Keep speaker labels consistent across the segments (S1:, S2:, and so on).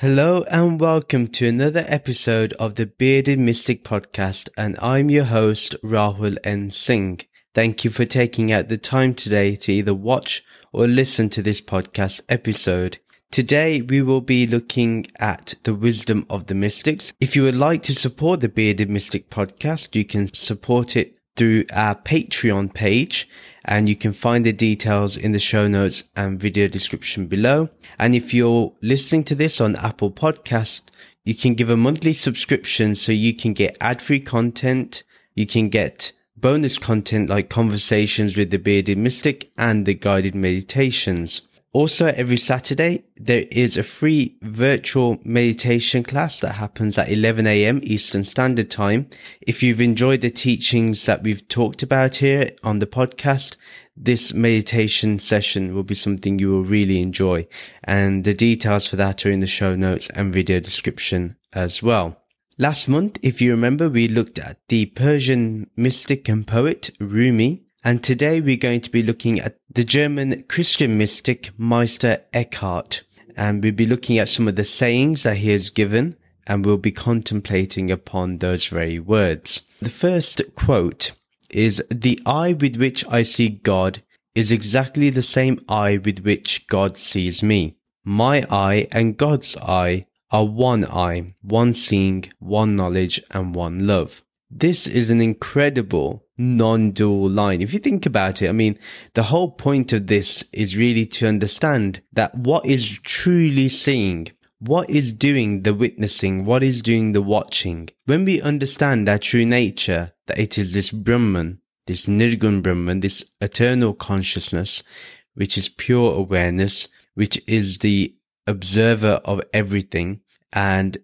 S1: Hello and welcome to another episode of the Bearded Mystic podcast and I'm your host Rahul N. Singh. Thank you for taking out the time today to either watch or listen to this podcast episode. Today we will be looking at the wisdom of the mystics. If you would like to support the Bearded Mystic podcast, you can support it through our Patreon page and you can find the details in the show notes and video description below. And if you're listening to this on Apple Podcast, you can give a monthly subscription so you can get ad-free content. You can get bonus content like conversations with the bearded mystic and the guided meditations. Also, every Saturday, there is a free virtual meditation class that happens at 11 a.m. Eastern Standard Time. If you've enjoyed the teachings that we've talked about here on the podcast, this meditation session will be something you will really enjoy. And the details for that are in the show notes and video description as well. Last month, if you remember, we looked at the Persian mystic and poet Rumi and today we're going to be looking at the German Christian mystic Meister Eckhart. And we'll be looking at some of the sayings that he has given and we'll be contemplating upon those very words. The first quote is, the eye with which I see God is exactly the same eye with which God sees me. My eye and God's eye are one eye, one seeing, one knowledge, and one love. This is an incredible non-dual line. If you think about it, I mean, the whole point of this is really to understand that what is truly seeing, what is doing the witnessing, what is doing the watching. When we understand our true nature, that it is this Brahman, this Nirgun Brahman, this eternal consciousness, which is pure awareness, which is the observer of everything and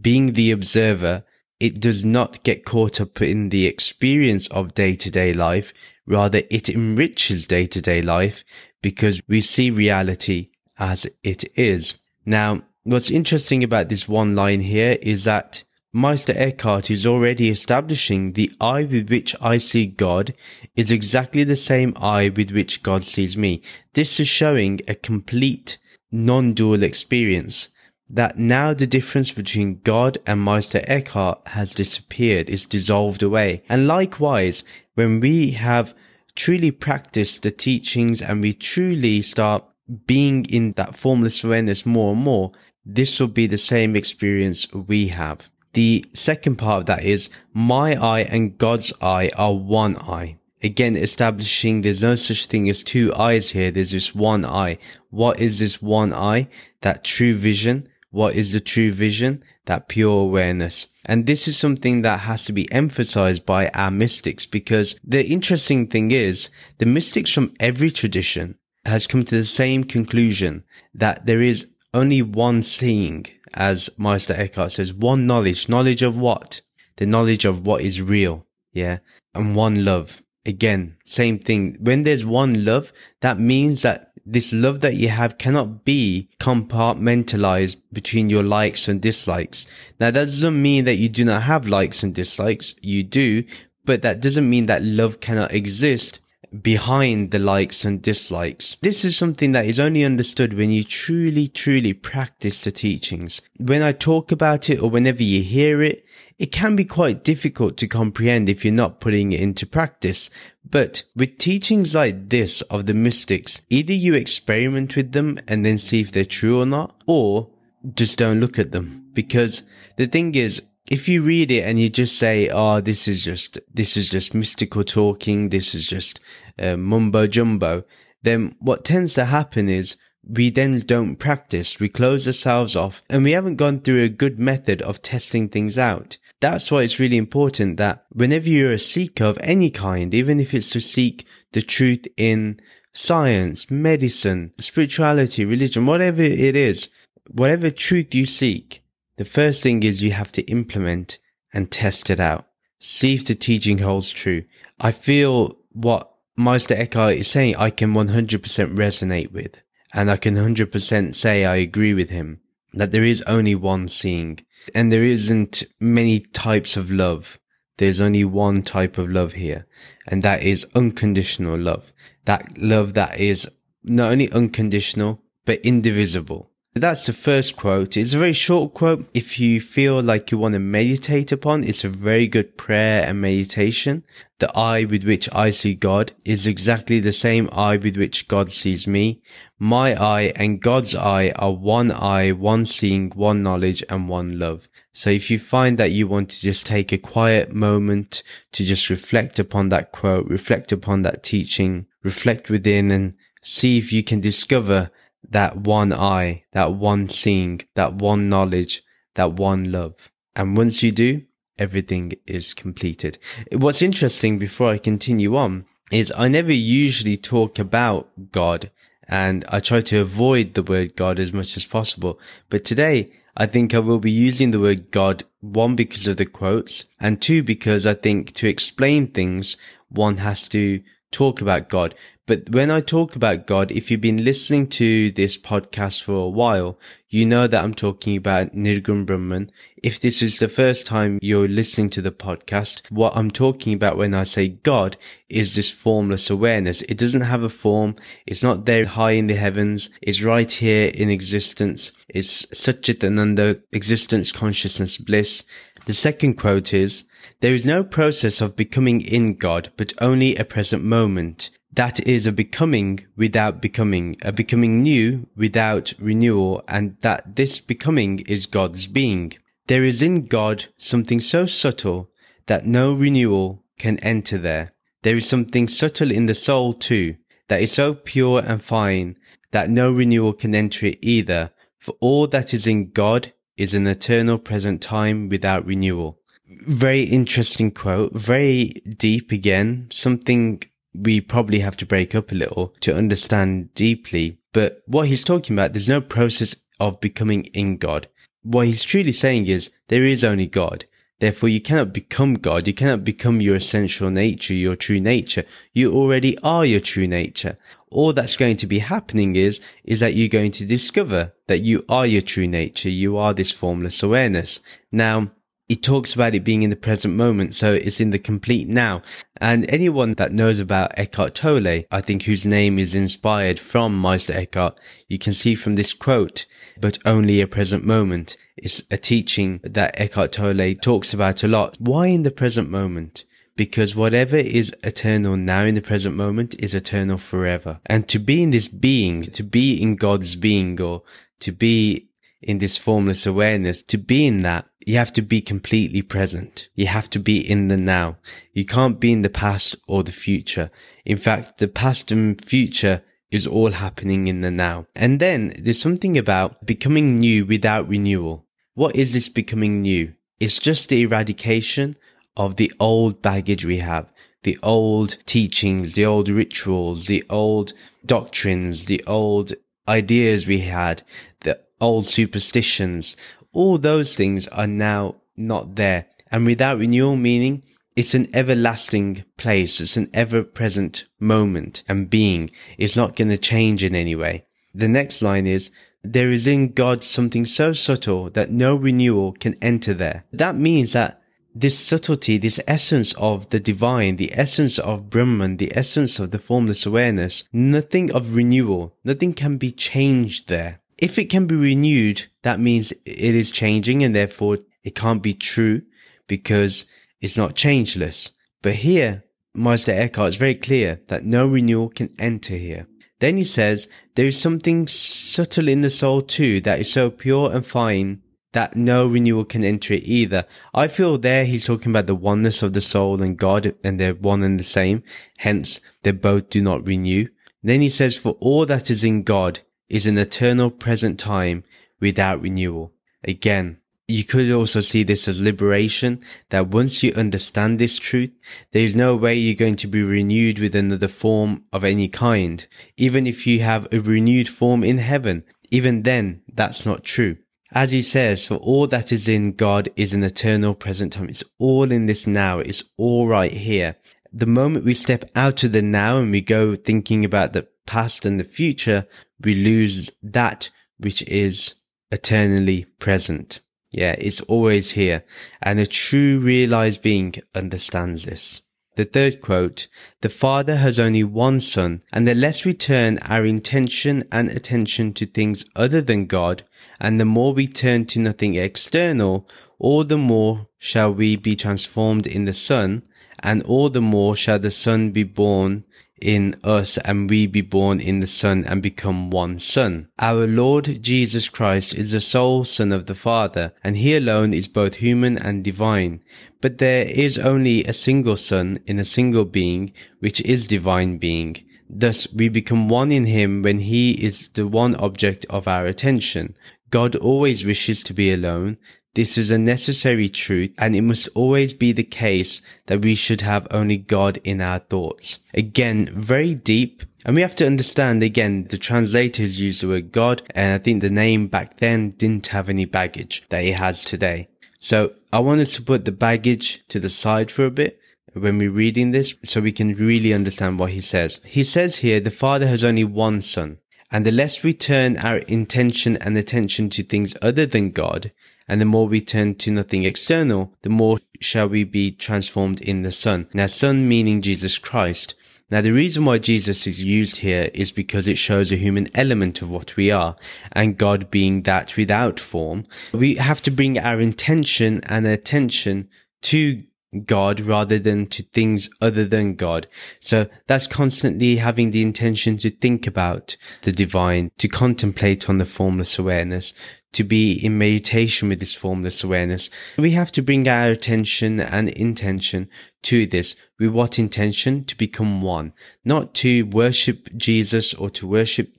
S1: being the observer it does not get caught up in the experience of day to day life. Rather, it enriches day to day life because we see reality as it is. Now, what's interesting about this one line here is that Meister Eckhart is already establishing the eye with which I see God is exactly the same eye with which God sees me. This is showing a complete non-dual experience that now the difference between God and Meister Eckhart has disappeared, is dissolved away. And likewise, when we have truly practiced the teachings and we truly start being in that formless awareness more and more, this will be the same experience we have. The second part of that is my eye and God's eye are one eye. Again, establishing there's no such thing as two eyes here. There's just one eye. What is this one eye? That true vision what is the true vision? That pure awareness. And this is something that has to be emphasized by our mystics because the interesting thing is the mystics from every tradition has come to the same conclusion that there is only one seeing, as Meister Eckhart says, one knowledge. Knowledge of what? The knowledge of what is real. Yeah. And one love. Again, same thing. When there's one love, that means that this love that you have cannot be compartmentalized between your likes and dislikes. Now that doesn't mean that you do not have likes and dislikes. You do, but that doesn't mean that love cannot exist behind the likes and dislikes. This is something that is only understood when you truly, truly practice the teachings. When I talk about it or whenever you hear it, it can be quite difficult to comprehend if you're not putting it into practice. But with teachings like this of the mystics, either you experiment with them and then see if they're true or not, or just don't look at them. Because the thing is, if you read it and you just say, "Oh, this is just this is just mystical talking. This is just uh, mumbo jumbo," then what tends to happen is we then don't practice. We close ourselves off and we haven't gone through a good method of testing things out. That's why it's really important that whenever you're a seeker of any kind, even if it's to seek the truth in science, medicine, spirituality, religion, whatever it is, whatever truth you seek, the first thing is you have to implement and test it out. See if the teaching holds true. I feel what Meister Eckhart is saying, I can 100% resonate with and I can 100% say I agree with him that there is only one seeing and there isn't many types of love. There's only one type of love here and that is unconditional love. That love that is not only unconditional, but indivisible. That's the first quote. It's a very short quote. If you feel like you want to meditate upon, it's a very good prayer and meditation. The eye with which I see God is exactly the same eye with which God sees me. My eye and God's eye are one eye, one seeing, one knowledge, and one love. So if you find that you want to just take a quiet moment to just reflect upon that quote, reflect upon that teaching, reflect within and see if you can discover that one eye, that one seeing, that one knowledge, that one love. And once you do, everything is completed. What's interesting before I continue on is I never usually talk about God and I try to avoid the word God as much as possible. But today I think I will be using the word God, one, because of the quotes and two, because I think to explain things, one has to talk about God. But when I talk about God, if you've been listening to this podcast for a while, you know that I'm talking about Nirgun Brahman. If this is the first time you're listening to the podcast, what I'm talking about when I say God is this formless awareness. It doesn't have a form. It's not there high in the heavens. It's right here in existence. It's Satchitananda existence, consciousness, bliss. The second quote is, there is no process of becoming in God, but only a present moment. That is a becoming without becoming, a becoming new without renewal, and that this becoming is God's being. There is in God something so subtle that no renewal can enter there. There is something subtle in the soul too, that is so pure and fine that no renewal can enter it either, for all that is in God is an eternal present time without renewal. Very interesting quote, very deep again, something we probably have to break up a little to understand deeply. But what he's talking about, there's no process of becoming in God. What he's truly saying is there is only God. Therefore, you cannot become God. You cannot become your essential nature, your true nature. You already are your true nature. All that's going to be happening is, is that you're going to discover that you are your true nature. You are this formless awareness. Now, he talks about it being in the present moment, so it's in the complete now. And anyone that knows about Eckhart Tolle, I think whose name is inspired from Meister Eckhart, you can see from this quote, but only a present moment. It's a teaching that Eckhart Tolle talks about a lot. Why in the present moment? Because whatever is eternal now in the present moment is eternal forever. And to be in this being, to be in God's being or to be in this formless awareness, to be in that, you have to be completely present. You have to be in the now. You can't be in the past or the future. In fact, the past and future is all happening in the now. And then there's something about becoming new without renewal. What is this becoming new? It's just the eradication of the old baggage we have, the old teachings, the old rituals, the old doctrines, the old ideas we had, the old superstitions, all those things are now not there. And without renewal meaning, it's an everlasting place. It's an ever present moment and being. It's not going to change in any way. The next line is, there is in God something so subtle that no renewal can enter there. That means that this subtlety, this essence of the divine, the essence of Brahman, the essence of the formless awareness, nothing of renewal, nothing can be changed there if it can be renewed, that means it is changing and therefore it can't be true because it's not changeless. But here, Meister Eckhart is very clear that no renewal can enter here. Then he says, there is something subtle in the soul too that is so pure and fine that no renewal can enter it either. I feel there he's talking about the oneness of the soul and God and they're one and the same. Hence, they both do not renew. Then he says, for all that is in God is an eternal present time without renewal. Again, you could also see this as liberation, that once you understand this truth, there is no way you're going to be renewed with another form of any kind. Even if you have a renewed form in heaven, even then, that's not true. As he says, for all that is in God is an eternal present time. It's all in this now. It's all right here. The moment we step out of the now and we go thinking about the past and the future, we lose that which is eternally present. Yeah, it's always here. And a true realized being understands this. The third quote, the Father has only one Son, and the less we turn our intention and attention to things other than God, and the more we turn to nothing external, all the more shall we be transformed in the Son, and all the more shall the Son be born in us and we be born in the Son and become one Son. Our Lord Jesus Christ is the sole Son of the Father, and he alone is both human and divine. But there is only a single Son in a single being, which is divine being. Thus we become one in him when he is the one object of our attention. God always wishes to be alone. This is a necessary truth, and it must always be the case that we should have only God in our thoughts. Again, very deep, and we have to understand again, the translators use the word God, and I think the name back then didn't have any baggage that it has today. So I want us to put the baggage to the side for a bit when we're reading this so we can really understand what he says. He says here, the Father has only one Son. And the less we turn our intention and attention to things other than God, and the more we turn to nothing external, the more shall we be transformed in the Son. Now, Son meaning Jesus Christ. Now, the reason why Jesus is used here is because it shows a human element of what we are, and God being that without form. We have to bring our intention and attention to God rather than to things other than God. So that's constantly having the intention to think about the divine, to contemplate on the formless awareness, to be in meditation with this formless awareness. We have to bring our attention and intention to this. With what intention? To become one. Not to worship Jesus or to worship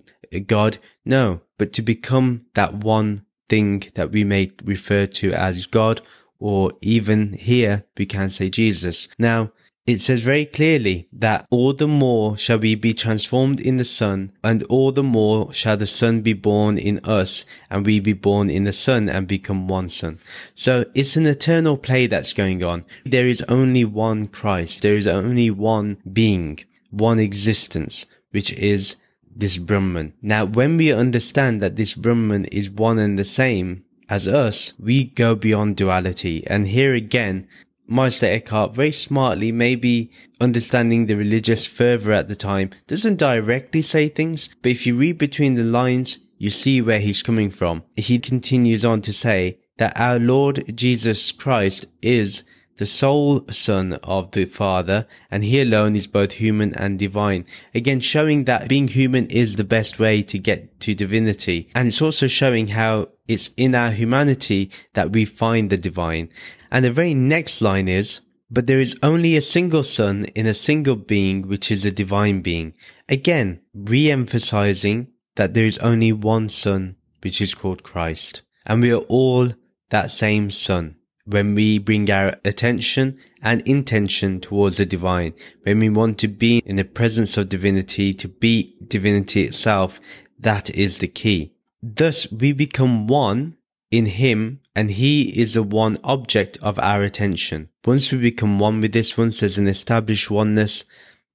S1: God. No, but to become that one thing that we may refer to as God or even here we can say Jesus. Now, it says very clearly that all the more shall we be transformed in the Son, and all the more shall the Son be born in us, and we be born in the Son and become one Son. So it's an eternal play that's going on. There is only one Christ. There is only one being, one existence, which is this Brahman. Now, when we understand that this Brahman is one and the same as us, we go beyond duality. And here again, Meister Eckhart very smartly, maybe understanding the religious fervor at the time, doesn't directly say things, but if you read between the lines, you see where he's coming from. He continues on to say that our Lord Jesus Christ is the sole son of the Father, and he alone is both human and divine. Again, showing that being human is the best way to get to divinity. And it's also showing how it's in our humanity that we find the divine. And the very next line is, but there is only a single son in a single being, which is a divine being. Again, re-emphasizing that there is only one son, which is called Christ. And we are all that same son when we bring our attention and intention towards the divine, when we want to be in the presence of divinity, to be divinity itself, that is the key. Thus we become one in him and he is the one object of our attention. Once we become one with this, once there's an established oneness,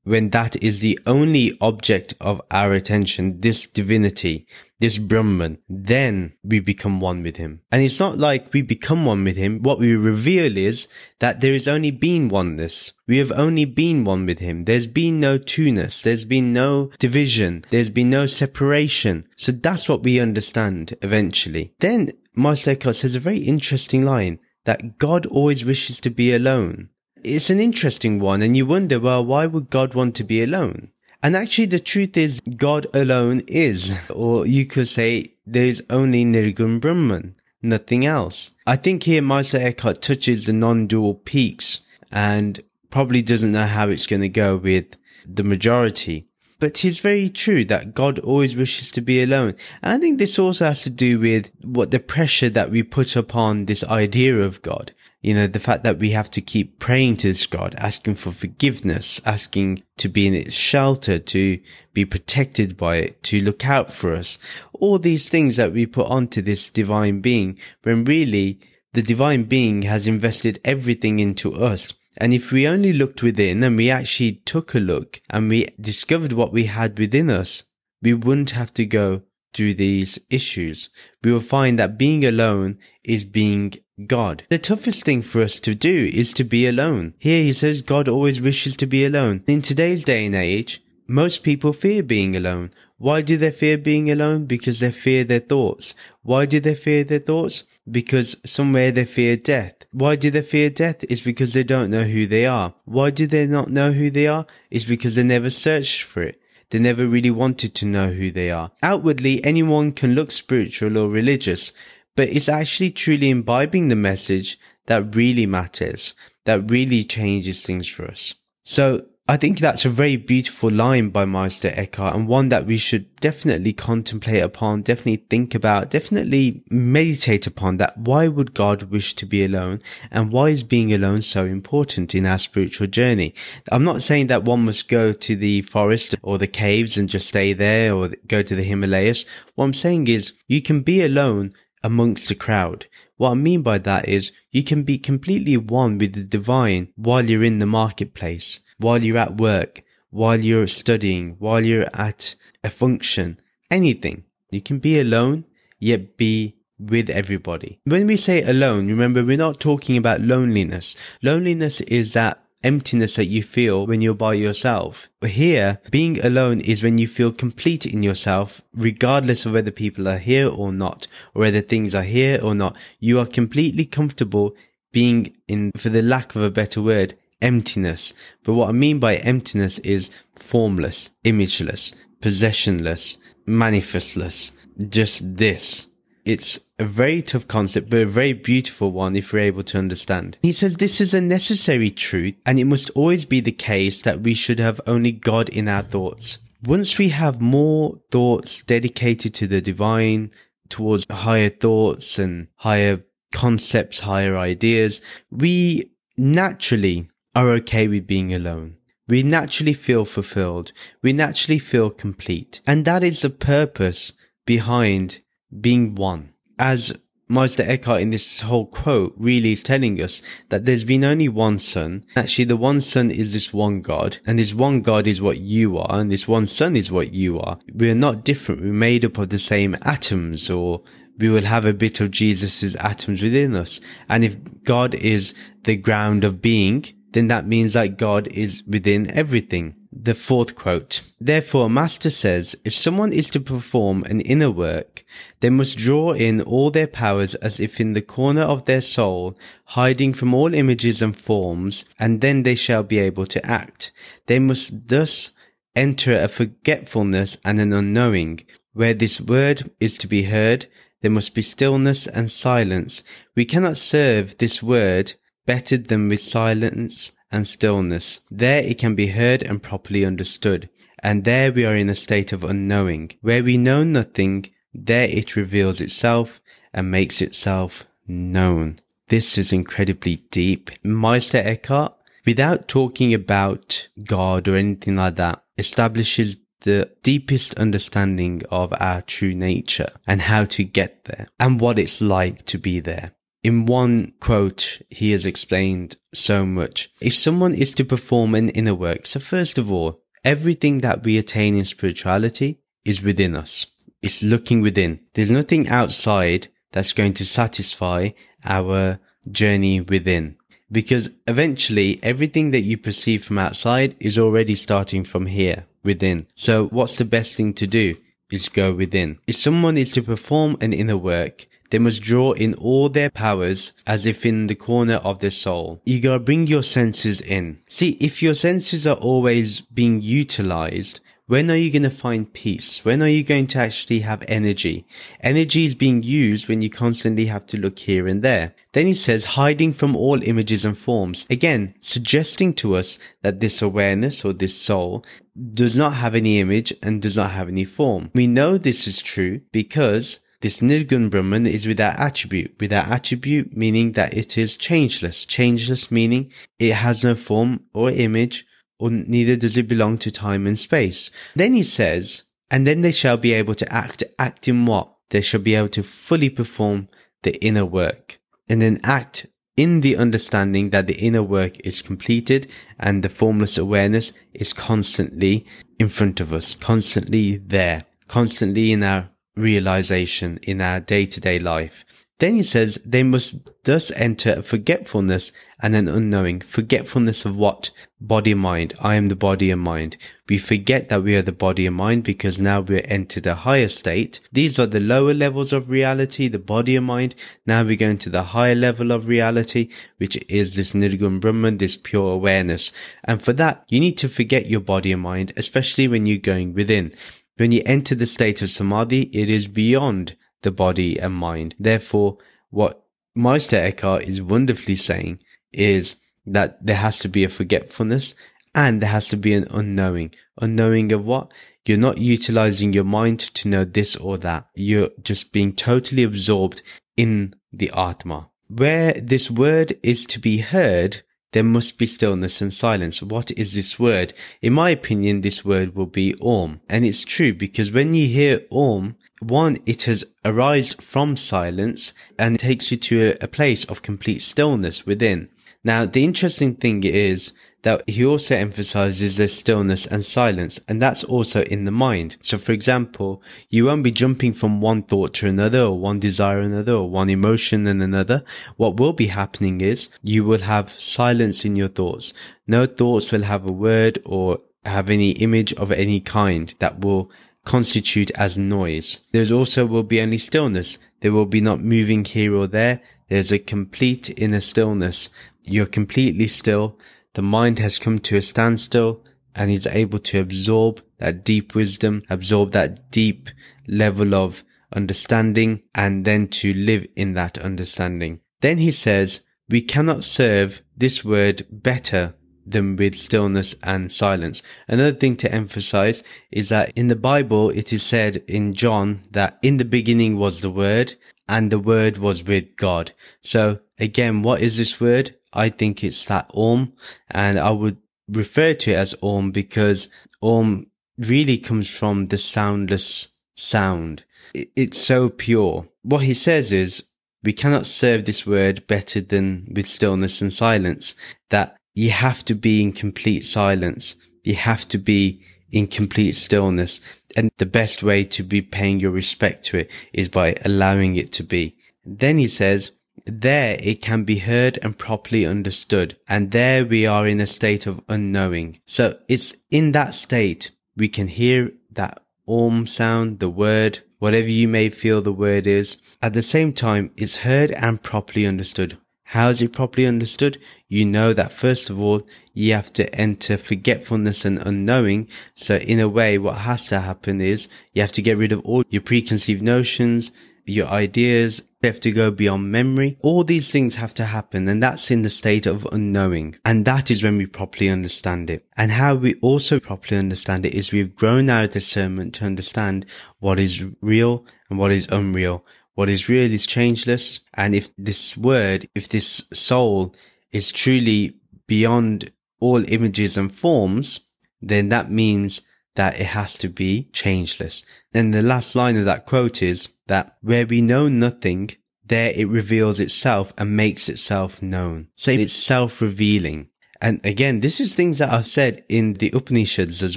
S1: when that is the only object of our attention, this divinity, this Brahman, then we become one with him. And it's not like we become one with him. What we reveal is that there has only been oneness. We have only been one with him. There's been no two-ness. There's been no division. There's been no separation. So that's what we understand eventually. Then Meister Eckhart says a very interesting line that God always wishes to be alone. It's an interesting one, and you wonder, well, why would God want to be alone? And actually, the truth is, God alone is, or you could say, there's only Nirgun Brahman, nothing else. I think here Meister Eckhart touches the non-dual peaks and probably doesn't know how it's going to go with the majority. But it's very true that God always wishes to be alone. And I think this also has to do with what the pressure that we put upon this idea of God. You know, the fact that we have to keep praying to this God, asking for forgiveness, asking to be in its shelter, to be protected by it, to look out for us. All these things that we put onto this divine being, when really the divine being has invested everything into us. And if we only looked within and we actually took a look and we discovered what we had within us, we wouldn't have to go through these issues. We will find that being alone is being God. The toughest thing for us to do is to be alone. Here he says God always wishes to be alone. In today's day and age, most people fear being alone. Why do they fear being alone? Because they fear their thoughts. Why do they fear their thoughts? Because somewhere they fear death. Why do they fear death? Is because they don't know who they are. Why do they not know who they are? Is because they never searched for it. They never really wanted to know who they are. Outwardly, anyone can look spiritual or religious, but it's actually truly imbibing the message that really matters, that really changes things for us. So I think that's a very beautiful line by Meister Eckhart and one that we should definitely contemplate upon, definitely think about, definitely meditate upon that. Why would God wish to be alone? And why is being alone so important in our spiritual journey? I'm not saying that one must go to the forest or the caves and just stay there or go to the Himalayas. What I'm saying is you can be alone amongst the crowd. What I mean by that is you can be completely one with the divine while you're in the marketplace while you're at work, while you're studying, while you're at a function, anything. You can be alone, yet be with everybody. When we say alone, remember we're not talking about loneliness. Loneliness is that emptiness that you feel when you're by yourself. But here, being alone is when you feel complete in yourself, regardless of whether people are here or not, or whether things are here or not. You are completely comfortable being in, for the lack of a better word, emptiness. But what I mean by emptiness is formless, imageless, possessionless, manifestless, just this. It's a very tough concept, but a very beautiful one if we're able to understand. He says this is a necessary truth, and it must always be the case that we should have only God in our thoughts. Once we have more thoughts dedicated to the divine, towards higher thoughts and higher concepts, higher ideas, we naturally are okay with being alone. We naturally feel fulfilled. We naturally feel complete. And that is the purpose behind being one. As Meister Eckhart in this whole quote really is telling us that there's been only one son. Actually, the one son is this one God, and this one God is what you are, and this one son is what you are. We're not different. We're made up of the same atoms, or we will have a bit of Jesus's atoms within us. And if God is the ground of being, then that means that God is within everything. The fourth quote. Therefore, Master says, if someone is to perform an inner work, they must draw in all their powers as if in the corner of their soul, hiding from all images and forms, and then they shall be able to act. They must thus enter a forgetfulness and an unknowing. Where this word is to be heard, there must be stillness and silence. We cannot serve this word better than with silence and stillness. There it can be heard and properly understood. And there we are in a state of unknowing. Where we know nothing, there it reveals itself and makes itself known. This is incredibly deep. Meister Eckhart, without talking about God or anything like that, establishes the deepest understanding of our true nature and how to get there and what it's like to be there. In one quote, he has explained so much. If someone is to perform an inner work, so first of all, everything that we attain in spirituality is within us. It's looking within. There's nothing outside that's going to satisfy our journey within. Because eventually everything that you perceive from outside is already starting from here, within. So what's the best thing to do? Is go within. If someone is to perform an inner work, they must draw in all their powers as if in the corner of their soul. You gotta bring your senses in. See, if your senses are always being utilized, when are you going to find peace? When are you going to actually have energy? Energy is being used when you constantly have to look here and there. Then he says hiding from all images and forms. Again, suggesting to us that this awareness or this soul does not have any image and does not have any form. We know this is true because this Nirgun Brahman is without attribute. Without attribute meaning that it is changeless. Changeless meaning it has no form or image, or neither does it belong to time and space. Then he says, and then they shall be able to act. Act in what? They shall be able to fully perform the inner work. And then act in the understanding that the inner work is completed and the formless awareness is constantly in front of us, constantly there, constantly in our realization in our day to day life. Then he says they must thus enter a forgetfulness and an unknowing. Forgetfulness of what? Body and mind. I am the body and mind. We forget that we are the body and mind because now we're entered a higher state. These are the lower levels of reality, the body and mind. Now we're going to the higher level of reality, which is this Nirgun Brahman, this pure awareness. And for that, you need to forget your body and mind, especially when you're going within. When you enter the state of samadhi, it is beyond the body and mind. Therefore, what Meister Eckhart is wonderfully saying is that there has to be a forgetfulness and there has to be an unknowing. Unknowing of what? You're not utilizing your mind to know this or that. You're just being totally absorbed in the Atma. Where this word is to be heard, there must be stillness and silence. What is this word? In my opinion, this word will be Om. And it's true because when you hear Om, one, it has arisen from silence and takes you to a, a place of complete stillness within. Now, the interesting thing is that he also emphasizes the stillness and silence, and that's also in the mind. So, for example, you won't be jumping from one thought to another, or one desire another, or one emotion and another. What will be happening is you will have silence in your thoughts. No thoughts will have a word or have any image of any kind that will constitute as noise. There also will be only stillness. There will be not moving here or there. There's a complete inner stillness. You're completely still. The mind has come to a standstill and is able to absorb that deep wisdom, absorb that deep level of understanding and then to live in that understanding. Then he says, we cannot serve this word better than with stillness and silence. Another thing to emphasize is that in the Bible, it is said in John that in the beginning was the word and the word was with God. So again, what is this word? I think it's that Om and I would refer to it as Om because Om really comes from the soundless sound. It's so pure. What he says is, we cannot serve this word better than with stillness and silence. That you have to be in complete silence. You have to be in complete stillness. And the best way to be paying your respect to it is by allowing it to be. Then he says, there it can be heard and properly understood. And there we are in a state of unknowing. So it's in that state we can hear that Om sound, the word, whatever you may feel the word is. At the same time, it's heard and properly understood. How is it properly understood? You know that first of all, you have to enter forgetfulness and unknowing. So in a way, what has to happen is you have to get rid of all your preconceived notions, your ideas, have to go beyond memory. All these things have to happen and that's in the state of unknowing. And that is when we properly understand it. And how we also properly understand it is we've grown our discernment to understand what is real and what is unreal what is real is changeless. And if this word, if this soul is truly beyond all images and forms, then that means that it has to be changeless. And the last line of that quote is that where we know nothing, there it reveals itself and makes itself known. So it's self-revealing. And again, this is things that are said in the Upanishads as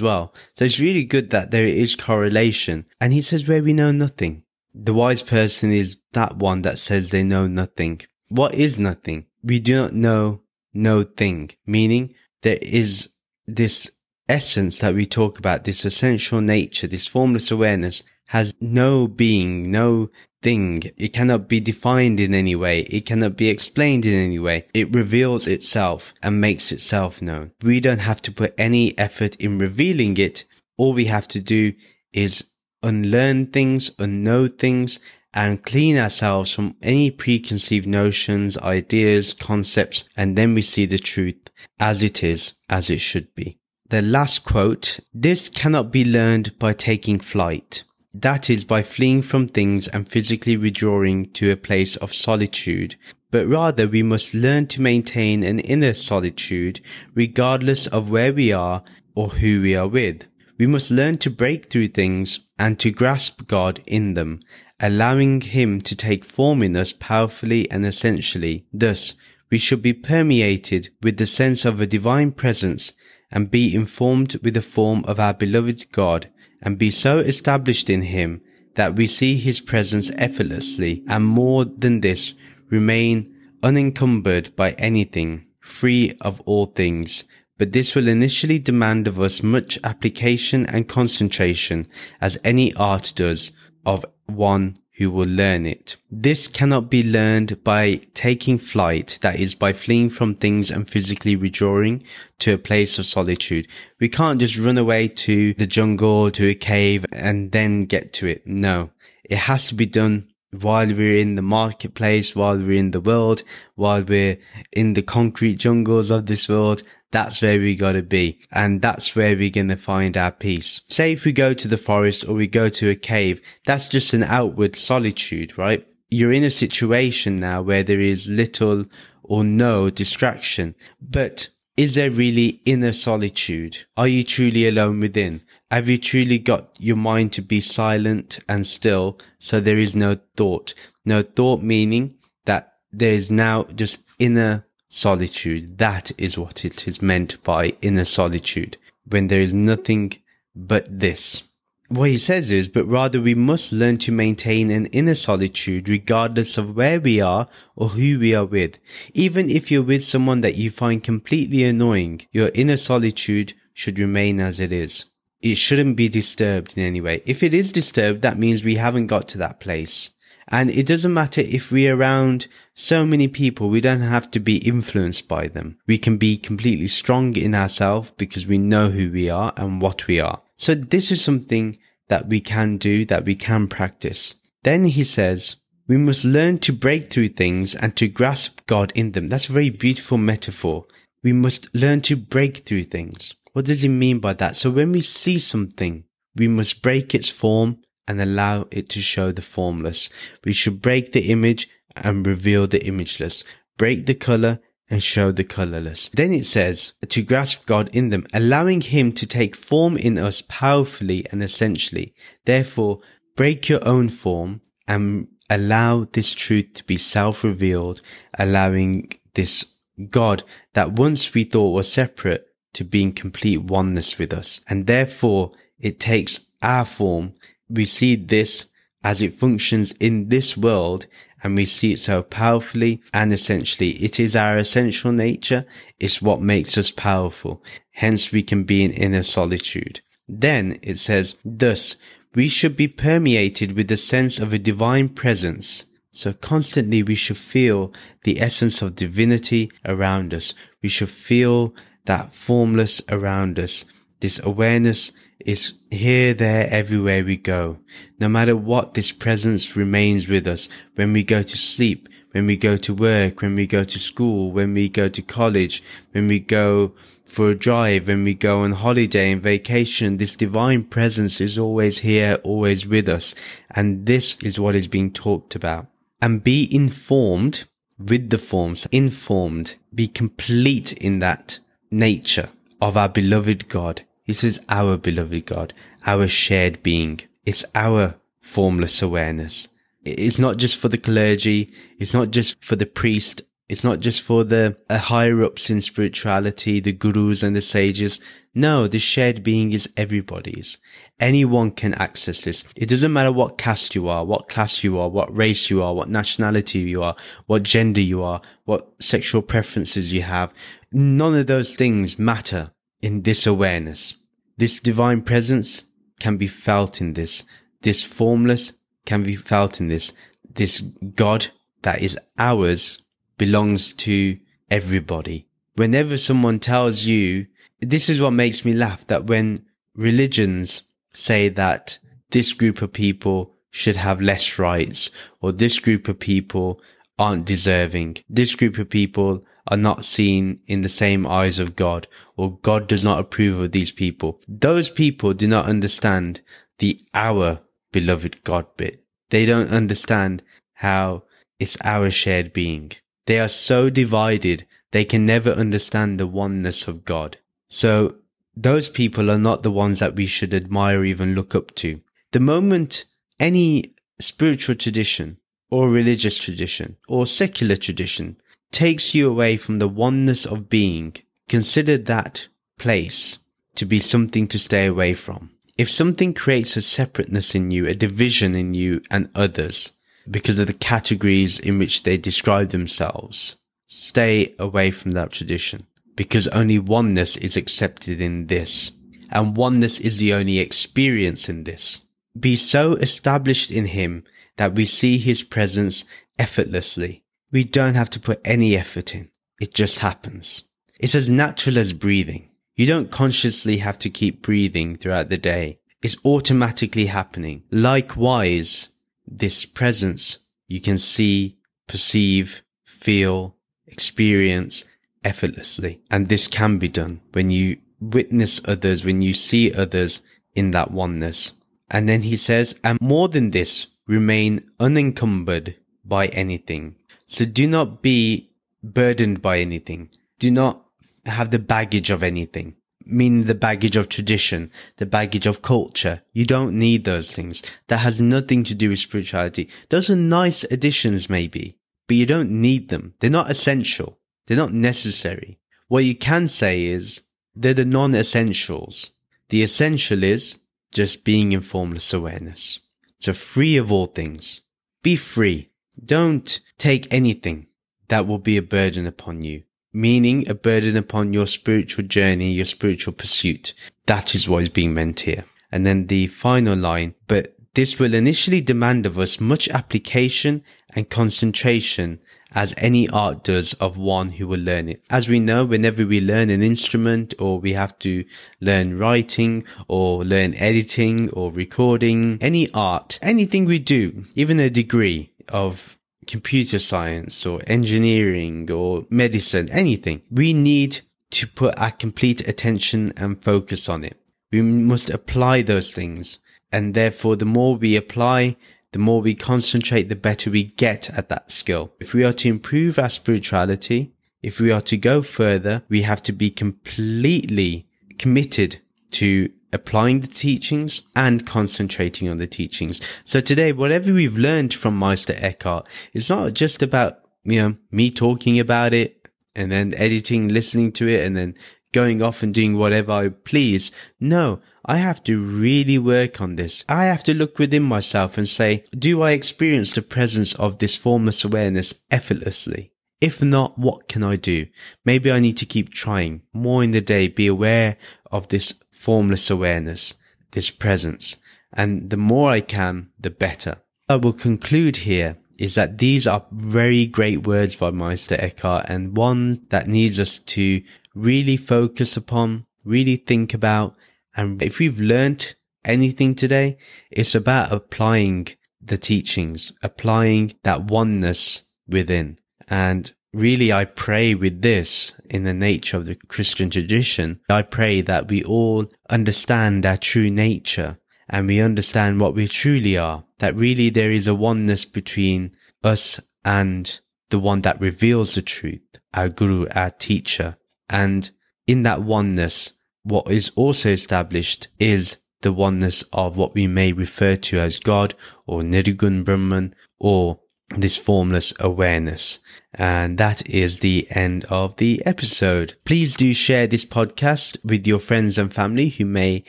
S1: well. So it's really good that there is correlation. And he says where we know nothing. The wise person is that one that says they know nothing. What is nothing? We do not know no thing, meaning there is this essence that we talk about, this essential nature, this formless awareness has no being, no thing. It cannot be defined in any way. It cannot be explained in any way. It reveals itself and makes itself known. We don't have to put any effort in revealing it. All we have to do is unlearn things, unknow things, and clean ourselves from any preconceived notions, ideas, concepts, and then we see the truth as it is, as it should be. The last quote, this cannot be learned by taking flight. That is by fleeing from things and physically withdrawing to a place of solitude, but rather we must learn to maintain an inner solitude regardless of where we are or who we are with. We must learn to break through things and to grasp God in them, allowing Him to take form in us powerfully and essentially. Thus, we should be permeated with the sense of a divine presence and be informed with the form of our beloved God and be so established in Him that we see his presence effortlessly and more than this, remain unencumbered by anything, free of all things. But this will initially demand of us much application and concentration as any art does of one who will learn it. This cannot be learned by taking flight, that is, by fleeing from things and physically withdrawing to a place of solitude. We can't just run away to the jungle, to a cave, and then get to it. No. It has to be done while we're in the marketplace, while we're in the world, while we're in the concrete jungles of this world, that's where we gotta be. And that's where we're gonna find our peace. Say if we go to the forest or we go to a cave, that's just an outward solitude, right? You're in a situation now where there is little or no distraction. But is there really inner solitude? Are you truly alone within? Have you truly got your mind to be silent and still so there is no thought? No thought meaning that there is now just inner solitude. That is what it is meant by inner solitude, when there is nothing but this. What he says is, but rather we must learn to maintain an inner solitude regardless of where we are or who we are with. Even if you're with someone that you find completely annoying, your inner solitude should remain as it is. It shouldn't be disturbed in any way. If it is disturbed, that means we haven't got to that place. And it doesn't matter if we're around so many people, we don't have to be influenced by them. We can be completely strong in ourselves because we know who we are and what we are. So this is something that we can do, that we can practice. Then he says, we must learn to break through things and to grasp God in them. That's a very beautiful metaphor. We must learn to break through things. What does he mean by that? So when we see something, we must break its form and allow it to show the formless. We should break the image and reveal the imageless, break the color and show the colorless. Then it says to grasp God in them, allowing him to take form in us powerfully and essentially. Therefore, break your own form and allow this truth to be self-revealed, allowing this God that once we thought was separate to be in complete oneness with us. And therefore, it takes our form we see this as it functions in this world and we see it so powerfully and essentially it is our essential nature. It's what makes us powerful. Hence we can be in inner solitude. Then it says, thus we should be permeated with the sense of a divine presence. So constantly we should feel the essence of divinity around us. We should feel that formless around us. This awareness is here, there, everywhere we go. No matter what, this presence remains with us when we go to sleep, when we go to work, when we go to school, when we go to college, when we go for a drive, when we go on holiday and vacation. This divine presence is always here, always with us. And this is what is being talked about. And be informed with the forms, informed, be complete in that nature of our beloved God this is our beloved God, our shared being. It's our formless awareness. It's not just for the clergy. It's not just for the priest. It's not just for the uh, higher ups in spirituality, the gurus and the sages. No, the shared being is everybody's. Anyone can access this. It doesn't matter what caste you are, what class you are, what race you are, what nationality you are, what gender you are, what sexual preferences you have. None of those things matter in this awareness. This divine presence can be felt in this. This formless can be felt in this. This God that is ours belongs to everybody. Whenever someone tells you, this is what makes me laugh that when religions say that this group of people should have less rights or this group of people aren't deserving. This group of people are not seen in the same eyes of God, or God does not approve of these people. Those people do not understand the our beloved God bit. They don't understand how it's our shared being. They are so divided, they can never understand the oneness of God. So those people are not the ones that we should admire, even look up to. The moment any spiritual tradition or religious tradition or secular tradition takes you away from the oneness of being, consider that place to be something to stay away from. If something creates a separateness in you, a division in you and others, because of the categories in which they describe themselves, stay away from that tradition because only oneness is accepted in this and oneness is the only experience in this. Be so established in him that we see his presence effortlessly. We don't have to put any effort in. It just happens. It's as natural as breathing. You don't consciously have to keep breathing throughout the day. It's automatically happening. Likewise, this presence you can see, perceive, feel, experience effortlessly. And this can be done when you witness others, when you see others in that oneness. And then he says, and more than this, remain unencumbered by anything. So do not be burdened by anything. Do not have the baggage of anything, meaning the baggage of tradition, the baggage of culture. You don't need those things. That has nothing to do with spirituality. Those are nice additions, maybe, but you don't need them. They're not essential. They're not necessary. What you can say is they're the non-essentials. The essential is just being in formless awareness. So free of all things. Be free. Don't take anything that will be a burden upon you, meaning a burden upon your spiritual journey, your spiritual pursuit. That is what is being meant here. And then the final line, but this will initially demand of us much application and concentration as any art does of one who will learn it. As we know, whenever we learn an instrument or we have to learn writing or learn editing or recording, any art, anything we do, even a degree of computer science or engineering or medicine, anything, we need to put our complete attention and focus on it. We must apply those things. And therefore, the more we apply the more we concentrate, the better we get at that skill. If we are to improve our spirituality, if we are to go further, we have to be completely committed to applying the teachings and concentrating on the teachings. So today, whatever we've learned from Meister Eckhart, it's not just about, you know, me talking about it and then editing, listening to it and then going off and doing whatever I please. No, I have to really work on this. I have to look within myself and say, do I experience the presence of this formless awareness effortlessly? If not, what can I do? Maybe I need to keep trying more in the day, be aware of this formless awareness, this presence. And the more I can, the better. I will conclude here is that these are very great words by Meister Eckhart and one that needs us to really focus upon, really think about. And if we've learned anything today, it's about applying the teachings, applying that oneness within. And really, I pray with this in the nature of the Christian tradition. I pray that we all understand our true nature and we understand what we truly are. That really there is a oneness between us and the one that reveals the truth, our guru, our teacher. And in that oneness, what is also established is the oneness of what we may refer to as God or Nirgun Brahman or this formless awareness. And that is the end of the episode. Please do share this podcast with your friends and family who may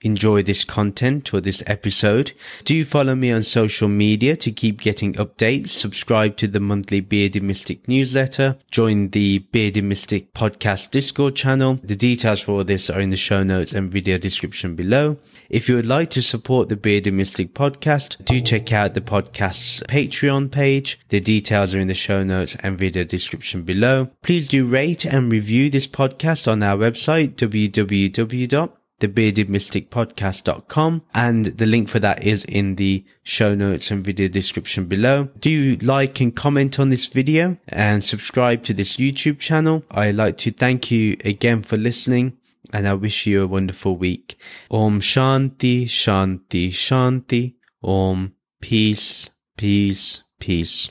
S1: enjoy this content or this episode. Do follow me on social media to keep getting updates. Subscribe to the monthly Bearded Mystic newsletter. Join the Bearded Mystic podcast Discord channel. The details for all this are in the show notes and video description below. If you would like to support the Bearded Mystic podcast, do check out the podcast's Patreon page. The details are in the show notes and video description below. Please do rate and review this podcast on our website, www.thebeardedmysticpodcast.com and the link for that is in the show notes and video description below. Do like and comment on this video and subscribe to this YouTube channel. I'd like to thank you again for listening and I wish you a wonderful week. Om Shanti, Shanti, Shanti. Om Peace, Peace, Peace.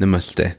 S1: Namaste.